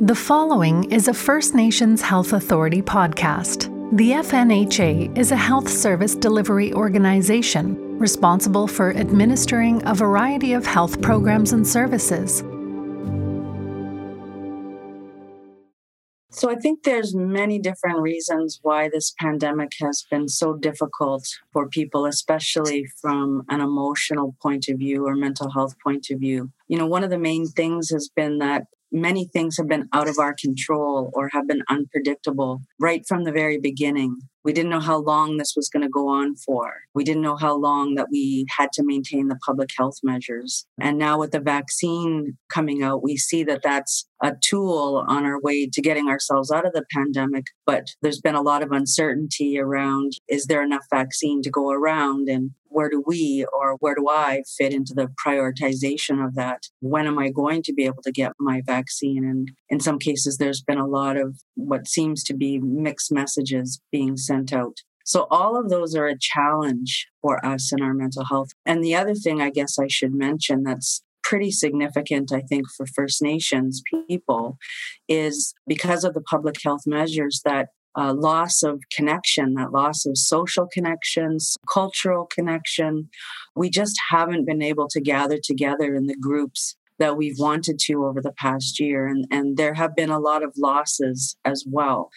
The following is a First Nations Health Authority podcast. The FNHA is a health service delivery organization responsible for administering a variety of health programs and services. So I think there's many different reasons why this pandemic has been so difficult for people especially from an emotional point of view or mental health point of view. You know, one of the main things has been that many things have been out of our control or have been unpredictable right from the very beginning. We didn't know how long this was going to go on for. We didn't know how long that we had to maintain the public health measures. And now with the vaccine coming out, we see that that's a tool on our way to getting ourselves out of the pandemic. But there's been a lot of uncertainty around is there enough vaccine to go around? And where do we or where do I fit into the prioritization of that? When am I going to be able to get my vaccine? And in some cases, there's been a lot of what seems to be mixed messages being sent out. So, all of those are a challenge for us in our mental health. And the other thing I guess I should mention that's pretty significant, I think, for First Nations people is because of the public health measures that uh, loss of connection, that loss of social connections, cultural connection. We just haven't been able to gather together in the groups that we've wanted to over the past year. And, and there have been a lot of losses as well.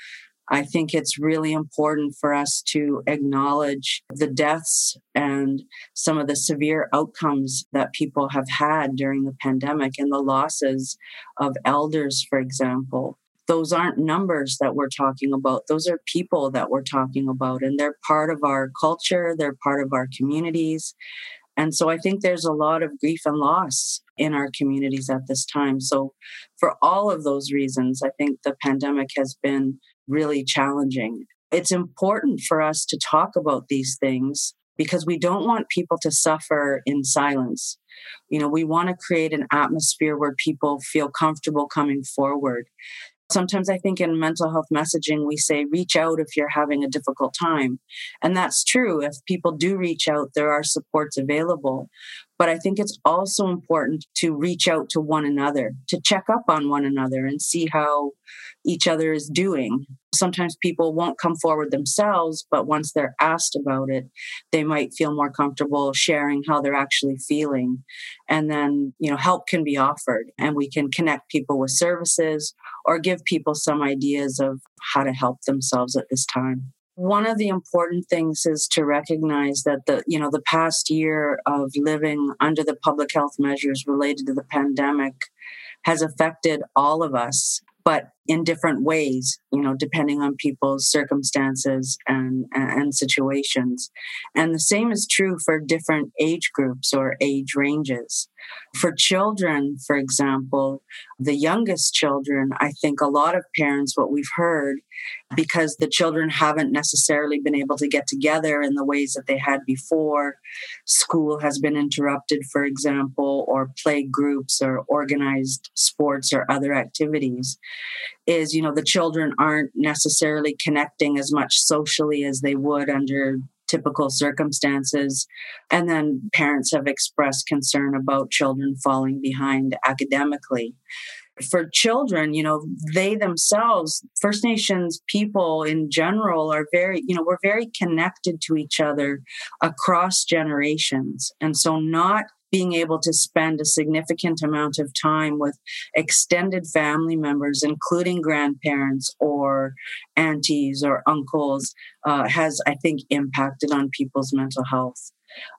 I think it's really important for us to acknowledge the deaths and some of the severe outcomes that people have had during the pandemic and the losses of elders, for example, those aren't numbers that we're talking about. Those are people that we're talking about, and they're part of our culture, they're part of our communities. And so I think there's a lot of grief and loss in our communities at this time. So, for all of those reasons, I think the pandemic has been really challenging. It's important for us to talk about these things because we don't want people to suffer in silence. You know, we want to create an atmosphere where people feel comfortable coming forward. Sometimes I think in mental health messaging, we say, reach out if you're having a difficult time. And that's true. If people do reach out, there are supports available. But I think it's also important to reach out to one another, to check up on one another and see how each other is doing. Sometimes people won't come forward themselves, but once they're asked about it, they might feel more comfortable sharing how they're actually feeling. And then, you know, help can be offered and we can connect people with services or give people some ideas of how to help themselves at this time. One of the important things is to recognize that the you know the past year of living under the public health measures related to the pandemic has affected all of us but in different ways, you know, depending on people's circumstances and, and situations. And the same is true for different age groups or age ranges. For children, for example, the youngest children, I think a lot of parents, what we've heard, because the children haven't necessarily been able to get together in the ways that they had before, school has been interrupted, for example, or play groups or organized sports or other activities is you know the children aren't necessarily connecting as much socially as they would under typical circumstances. And then parents have expressed concern about children falling behind academically. For children you know they themselves first nations people in general are very you know we're very connected to each other across generations. And so not being able to spend a significant amount of time with extended family members, including grandparents or aunties or uncles, uh, has, I think, impacted on people's mental health.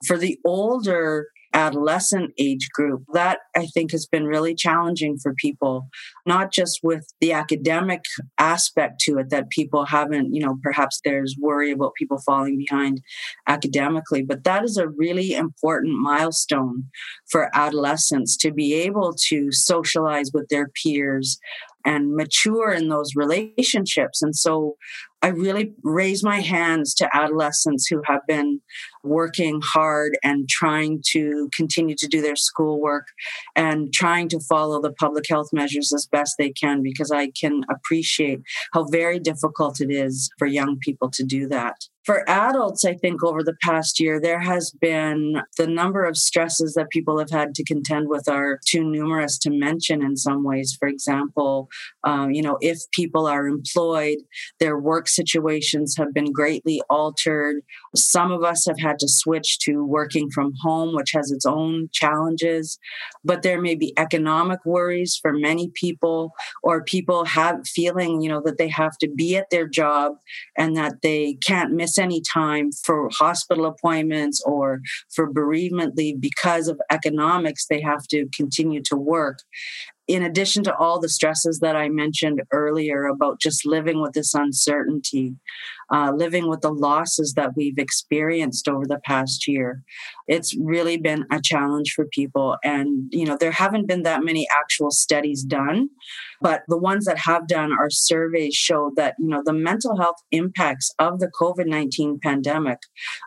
For the older adolescent age group. That I think has been really challenging for people, not just with the academic aspect to it that people haven't, you know, perhaps there's worry about people falling behind academically, but that is a really important milestone for adolescents to be able to socialize with their peers and mature in those relationships. And so I really raise my hands to adolescents who have been working hard and trying to continue to do their schoolwork and trying to follow the public health measures as best they can because I can appreciate how very difficult it is for young people to do that. For adults, I think over the past year, there has been the number of stresses that people have had to contend with are too numerous to mention in some ways. For example, um, you know, if people are employed, their work situations have been greatly altered. Some of us have had to switch to working from home, which has its own challenges. But there may be economic worries for many people, or people have feeling, you know, that they have to be at their job and that they can't miss any time for hospital appointments or for bereavement leave because of economics. They have to continue to work in addition to all the stresses that I mentioned earlier about just living with this uncertainty, uh, living with the losses that we've experienced over the past year, it's really been a challenge for people. And, you know, there haven't been that many actual studies done, but the ones that have done our surveys show that, you know, the mental health impacts of the COVID 19 pandemic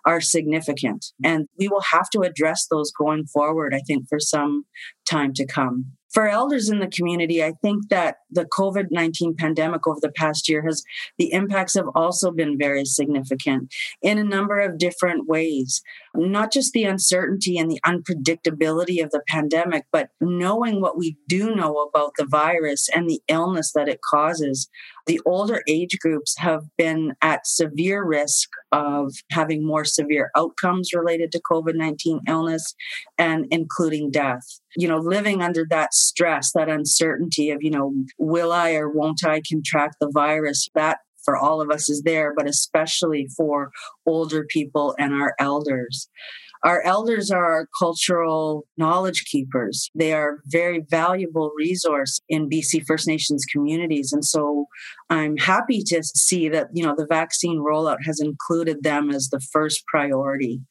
are significant. And we will have to address those going forward, I think, for some time to come for elders in the community, I think that the COVID 19 pandemic over the past year has, the impacts have also been very significant in a number of different ways. Not just the uncertainty and the unpredictability of the pandemic, but knowing what we do know about the virus and the illness that it causes. The older age groups have been at severe risk of having more severe outcomes related to COVID 19 illness and including death. You know, living under that stress, that uncertainty of, you know, will I or won't I contract the virus? That for all of us is there, but especially for older people and our elders. Our elders are our cultural knowledge keepers. They are very valuable resource in BC First Nations communities. And so I'm happy to see that, you know, the vaccine rollout has included them as the first priority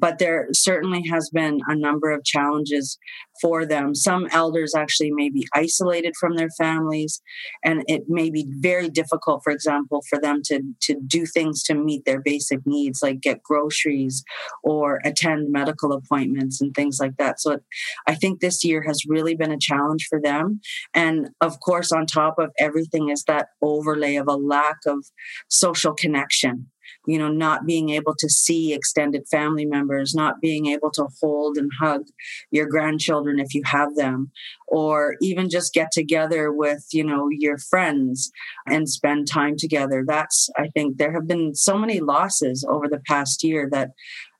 but there certainly has been a number of challenges for them. Some elders actually may be isolated from their families, and it may be very difficult, for example, for them to, to do things to meet their basic needs, like get groceries or attend medical appointments and things like that. So I think this year has really been a challenge for them. And of course, on top of everything is that overlay of a lack of social connection you know, not being able to see extended family members, not being able to hold and hug your grandchildren if you have them, or even just get together with, you know, your friends and spend time together. That's, I think, there have been so many losses over the past year that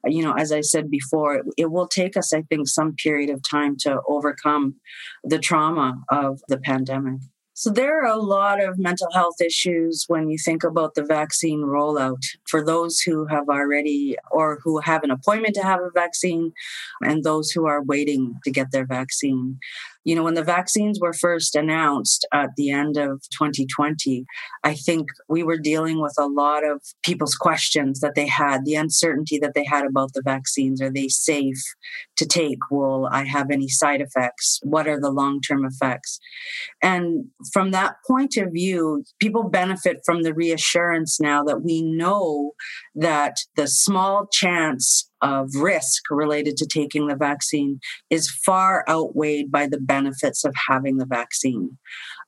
you know, as I said before, it, will take us, I think, some period of time to overcome the trauma of the pandemic. So there are a lot of mental health issues when you think about the vaccine rollout for those who have already or who have an appointment to have a vaccine and those who are waiting to get their vaccine. You know, when the vaccines were first announced at the end of 2020, I think we were dealing with a lot of people's questions that they had, the uncertainty that they had about the vaccines. Are they safe to take? Will I have any side effects? What are the long term effects? And from that point of view, people benefit from the reassurance now that we know that the small chance of risk related to taking the vaccine is far outweighed by the benefits of having the vaccine.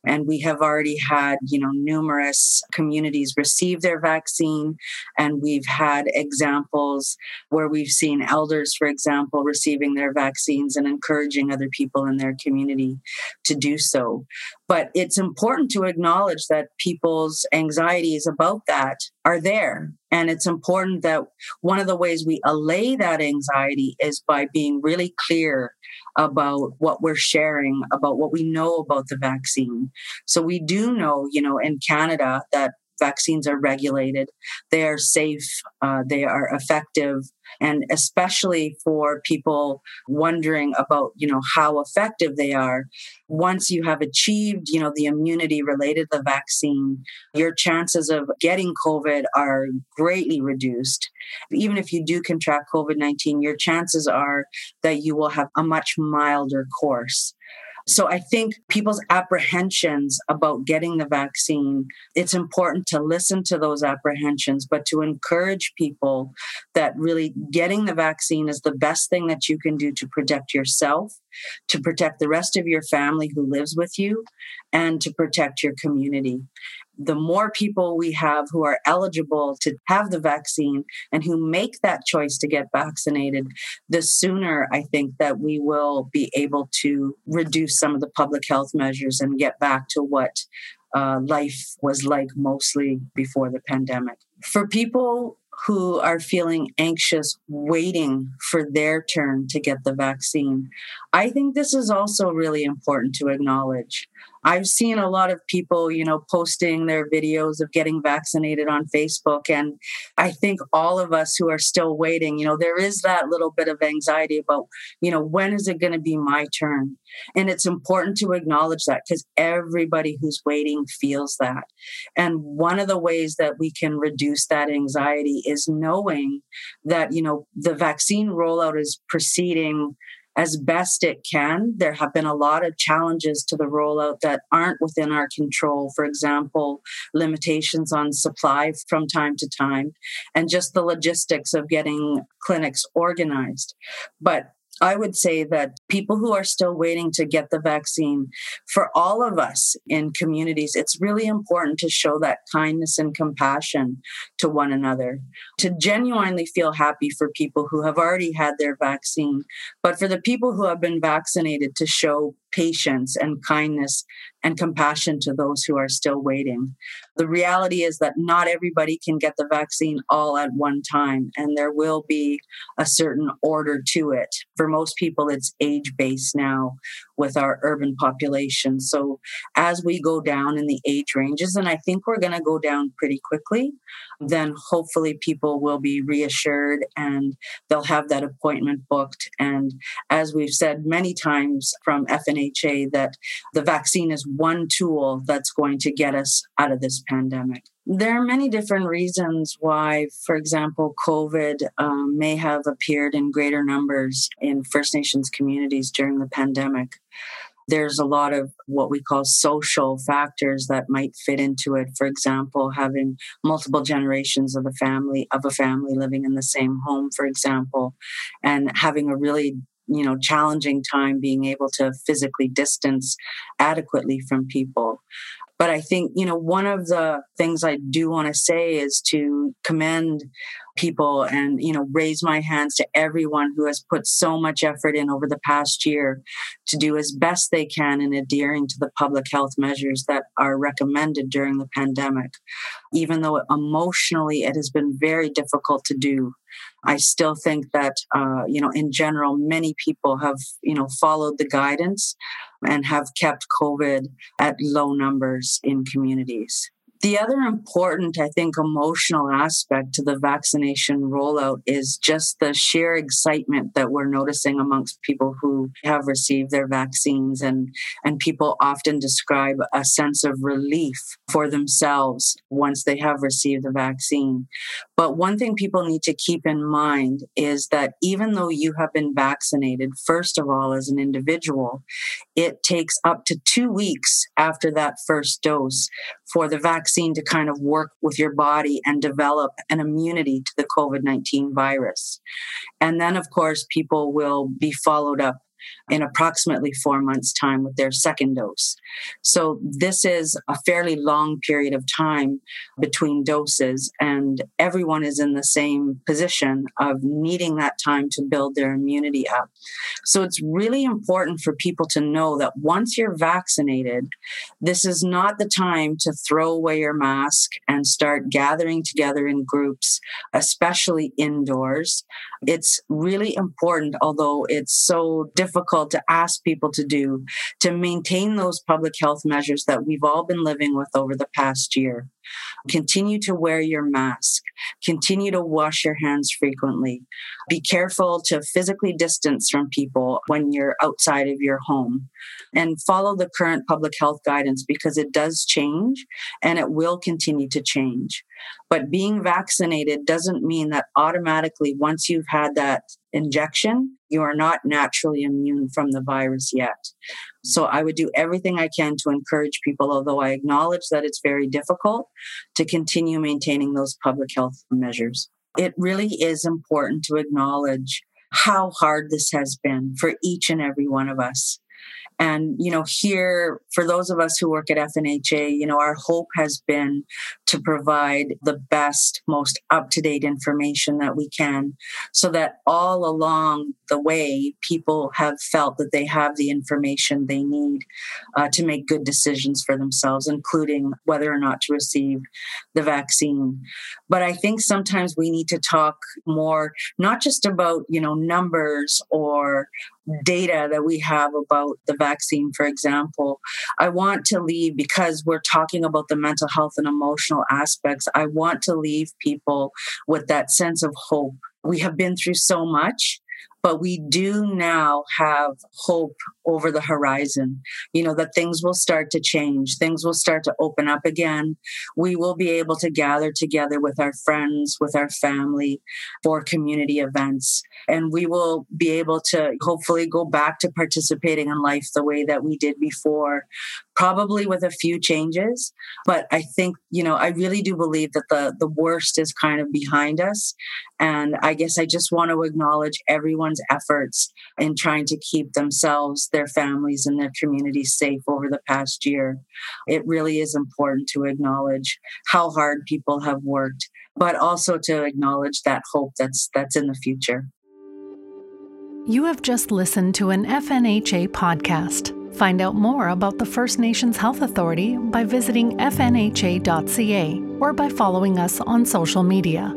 And we have already had, you know, numerous communities receive their vaccine. And we've had examples where we've seen elders, for example, receiving their vaccines and encouraging other people in their community to do so. But it's important to acknowledge that people's anxieties about that are there. And it's important that one of the ways we allay that anxiety is by being really clear about what we're sharing, about what we know about the vaccine. So we do know, you know, in Canada that vaccines are regulated, they are safe, uh, they are effective, and especially for people wondering about, you know, how effective they are. Once you have achieved, you know, the immunity related to the vaccine, your chances of getting COVID are greatly reduced. Even if you do contract COVID 19, your chances are that you will have a much milder course. So I think people's apprehensions about getting the vaccine, it's important to listen to those apprehensions, but to encourage people that really getting the vaccine is the best thing that you can do to protect yourself to protect the rest of your family who lives with you, and to protect your community. The more people we have who are eligible to have the vaccine and who make that choice to get vaccinated, the sooner I think that we will be able to reduce some of the public health measures and get back to what uh, life was like mostly before the pandemic. For people who are feeling anxious waiting for their turn to get the vaccine, I think this is also really important to acknowledge. I've seen a lot of people, you know, posting their videos of getting vaccinated on Facebook. And I think all of us who are still waiting, you know, there is that little bit of anxiety about, you know, when is it going to be my turn? And it's important to acknowledge that because everybody who's waiting feels that. And one of the ways that we can reduce that anxiety is knowing that, you know, the vaccine rollout is proceeding as best it can. There have been a lot of challenges to the rollout that aren't within our control. For example, limitations on supply from time to time, and just the logistics of getting clinics organized. But I would say that people who are still waiting to get the vaccine, for all of us in communities, it's really important to show that kindness and compassion to one another, to genuinely feel happy for people who have already had their vaccine, but for the people who have been vaccinated to show patience and kindness and compassion to those who are still waiting. The reality is that not everybody can get the vaccine all at one time, and there will be a certain order to it. For most people, it's age based now with our urban population. So as we go down in the age ranges, and I think we're going to go down pretty quickly, then hopefully people will be reassured and they'll have that appointment booked. And as we've said many times from FNHA, that the vaccine is one tool that's going to get us out of this pandemic. There are many different reasons why, for example, COVID um, may have appeared in greater numbers in First Nations communities during the pandemic. There's a lot of what we call social factors that might fit into it. For example, having multiple generations of the family of a family living in the same home, for example, and having a really you know challenging time being able to physically distance adequately from people but I think, you know, one of the things I do want to say is to commend people and, you know, raise my hands to everyone who has put so much effort in over the past year to do as best they can in adhering to the public health measures that are recommended during the pandemic. Even though emotionally it has been very difficult to do. I still think that, uh, you know, in general, many people have, you know, followed the guidance and have kept COVID at low numbers in communities. The other important, I think, emotional aspect to the vaccination rollout is just the sheer excitement that we're noticing amongst people who have received their vaccines. And, and people often describe a sense of relief for themselves once they have received the vaccine. But one thing people need to keep in mind is that even though you have been vaccinated, first of all, as an individual, it takes up to two weeks after that first dose for the vaccine to kind of work with your body and develop an immunity to the COVID 19 virus. And then, of course, people will be followed up in approximately four months' time with their second dose. So, this is a fairly long period of time between doses, and everyone is in the same position of needing that time to build their immunity up. So, it's really important for people to know that once you're vaccinated, this is not the time to throw away your mask and start gathering together in groups, especially indoors. It's really important, although it's so difficult to ask people to do to maintain those public health measures that we've all been living with over the past year. Continue to wear your mask. Continue to wash your hands frequently. Be careful to physically distance from people when you're outside of your home. And follow the current public health guidance because it does change and it will continue to change. But being vaccinated doesn't mean that automatically, once you've had that injection, you are not naturally immune from the virus yet. So I would do everything I can to encourage people, although I acknowledge that it's very difficult, to continue maintaining those public health measures. It really is important to acknowledge how hard this has been for each and every one of us. And, you know, here, for those of us who work at FNHA, you know, our hope has been to provide the best, most up to date information that we can so that all along the way, people have felt that they have the information they need uh, to make good decisions for themselves, including whether or not to receive the vaccine. But I think sometimes we need to talk more, not just about, you know, numbers or data that we have about the vaccine, for example. I want to leave because we're talking about the mental health and emotional aspects. I want to leave people with that sense of hope. We have been through so much but we do now have hope over the horizon. You know that things will start to change. Things will start to open up again. We will be able to gather together with our friends with our family for community events. And we will be able to hopefully go back to participating in life the way that we did before probably with a few changes. But i think you know i really do believe that the the worst is kind of behind us. And i guess i just want to acknowledge efforts in trying to keep themselves their families and their communities safe over the past year. It really is important to acknowledge how hard people have worked but also to acknowledge that hope that's that's in the future. You have just listened to an FNHA podcast. Find out more about the First Nations Health Authority by visiting fnha.ca or by following us on social media.